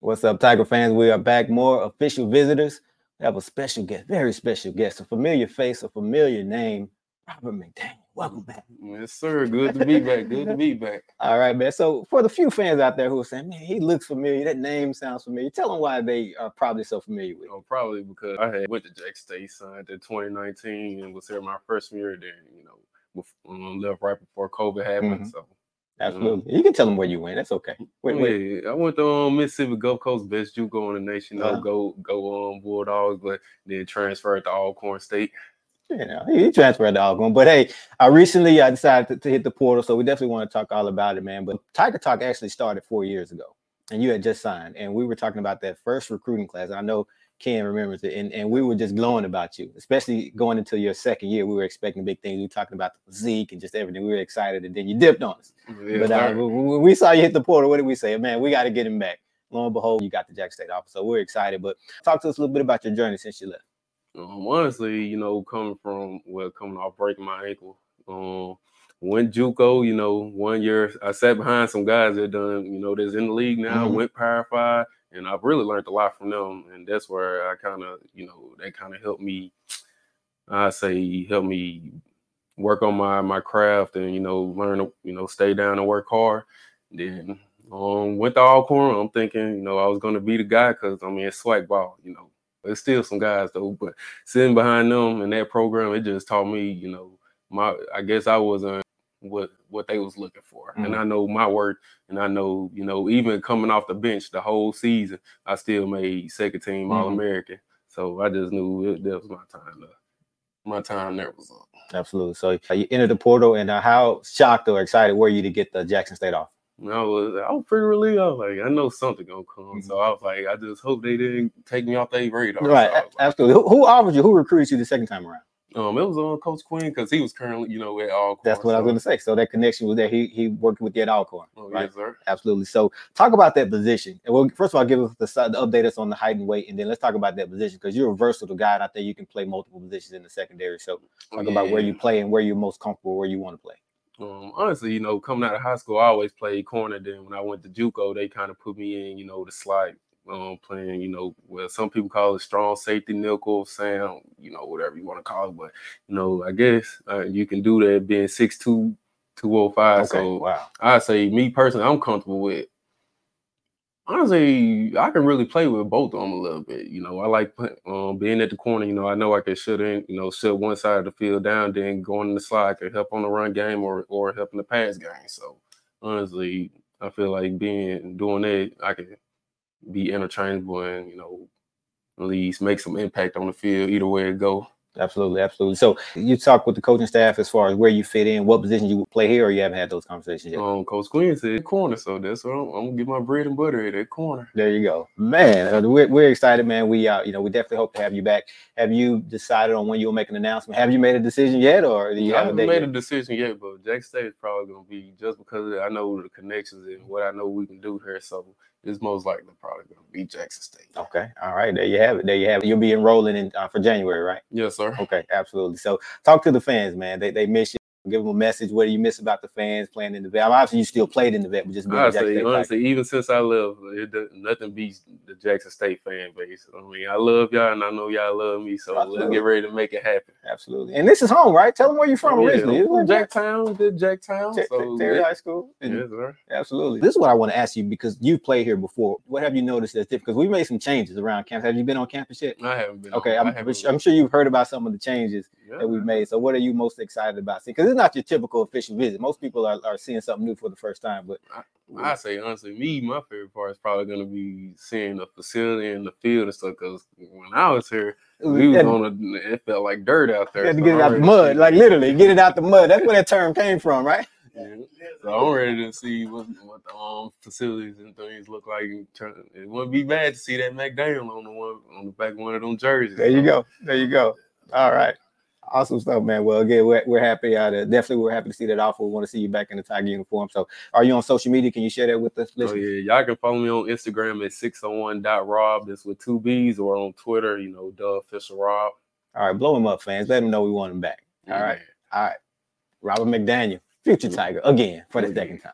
What's up, Tiger fans? We are back. More official visitors. We have a special guest, very special guest, a familiar face, a familiar name, Robert McDaniel. Welcome back. Yes, sir. Good to be back. Good to be back. All right, man. So, for the few fans out there who are saying, man, he looks familiar, that name sounds familiar, tell them why they are probably so familiar with know, probably because I had went to Jackson State, signed in 2019, and was here my freshman year. Then, you know, before, um, left right before COVID happened. Mm-hmm. So, Absolutely. You can tell them where you went. That's okay. Wait, oh, wait. Yeah, I went to um, Mississippi Gulf Coast, best JUCO in the nation. Uh-huh. Go go on um, Bulldogs, but then transferred to Alcorn State. You know, he transferred to Alcorn. But hey, I recently I decided to, to, hit the portal, so we definitely want to talk all about it, man. But Tiger Talk actually started four years ago, and you had just signed, and we were talking about that first recruiting class. I know Ken remembers it, and, and we were just glowing about you, especially going into your second year. We were expecting big things. We were talking about the physique and just everything. We were excited, and then you dipped on us. Yeah, but uh, when we saw you hit the portal, what did we say? Man, we got to get him back. Lo and behold, you got the Jack State offer. So we're excited. But talk to us a little bit about your journey since you left. Um, honestly, you know, coming from well, coming off breaking my ankle, um, went JUCO, you know, one year I sat behind some guys that done, you know, that's in the league now, mm-hmm. went Power Five, and I've really learned a lot from them. And that's where I kind of, you know, that kind of helped me. I say help me work on my my craft and you know learn to you know stay down and work hard. Then um, went to Alcorn. I'm thinking you know I was gonna be the guy because I mean it's SWAC ball, you know. There's still some guys though, but sitting behind them in that program, it just taught me, you know, my I guess I wasn't what what they was looking for. Mm-hmm. And I know my work and I know, you know, even coming off the bench the whole season, I still made second team mm-hmm. All American. So I just knew it, that was my time. To, my time there was up. Absolutely. So you entered the portal, and uh, how shocked or excited were you to get the Jackson State offer? I was I was pretty relieved. I was like, I know something gonna come. Mm-hmm. So I was like, I just hope they didn't take me off their radar. Right, so like, absolutely. Who, who, offered you? Who recruited you the second time around? Um, it was on uh, Coach Quinn because he was currently, you know, at Alcorn. That's what so. I was going to say. So that connection was there. He he worked with you at Alcorn. Oh, right? Yes, sir. Absolutely. So talk about that position. And well, first of all, give us the, the update us on the height and weight, and then let's talk about that position because you're a versatile guy. And I think you can play multiple positions in the secondary. So talk yeah. about where you play and where you're most comfortable, where you want to play. Um, honestly, you know, coming out of high school, I always played corner. Then when I went to JUCO, they kind of put me in, you know, the slide um, playing, you know, well, some people call it strong safety, nickel, sound, you know, whatever you want to call it. But, you know, I guess uh, you can do that being 6'2, 205. Okay, so wow. I say, me personally, I'm comfortable with. Honestly, I can really play with both of them a little bit. You know, I like um, being at the corner. You know, I know I can shut in, you know, shut one side of the field down, then going in the slide can help on the run game or or help in the pass game. So honestly, I feel like being doing that, I can be interchangeable and you know at least make some impact on the field either way it go. Absolutely, absolutely. So you talk with the coaching staff as far as where you fit in, what position you would play here, or you haven't had those conversations yet? Um, Coach Quinn said corner, so that's what I'm, I'm, gonna get my bread and butter at that corner. There you go, man. Uh, we're, we're excited, man. We uh, you know, we definitely hope to have you back. Have you decided on when you'll make an announcement? Have you made a decision yet, or do you I haven't made yet? a decision yet? But State is probably gonna be just because I know the connections and what I know we can do here. So it's most likely probably going to be Jackson State. Okay. All right. There you have it. There you have it. You'll be enrolling in uh, for January, right? Yes, sir. Okay. Absolutely. So talk to the fans, man. They, they miss you. Give them a message. What do you miss about the fans playing in the vet? Obviously, you still played in the vet, but just being I a Jackson say State honestly, even since I left, it, nothing beats the Jackson State fan base. I mean, I love y'all, and I know y'all love me. So let's get ready to make it happen. Absolutely. And this is home, right? Tell them where you're from oh, Yeah, originally. From Jacktown, did Jacktown. Ter- So Terry yeah, High School. Yes, sir. Absolutely. This is what I want to ask you because you've played here before. What have you noticed that's different? Because we made some changes around campus. Have you been on campus yet? I haven't been. Okay, I'm, haven't I'm sure you've heard about some of the changes yeah, that we've made. So, what are you most excited about? Because it's not your typical official visit. Most people are, are seeing something new for the first time. But I say honestly, me, my favorite part is probably gonna be seeing the facility and the field and stuff. Because when I was here, we was had, on a, it felt like dirt out there. You had to so get it out the mud, like literally get it out the mud. That's where that term came from, right? Yeah. So I'm ready to see what, what the um, facilities and things look like. It wouldn't be bad to see that McDaniel on the one on the back of one of them jerseys. There you go. There you go. All right. Awesome stuff, man. Well, again, we're, we're happy. Uh, to, definitely, we're happy to see that offer. We want to see you back in the Tiger uniform. So, are you on social media? Can you share that with us? Oh yeah, y'all can follow me on Instagram at 601.rob. That's with two B's, or on Twitter, you know, the official Rob. All right, blow him up, fans. Let him know we want him back. All right. All right. Robert McDaniel, future Tiger, again for the second time.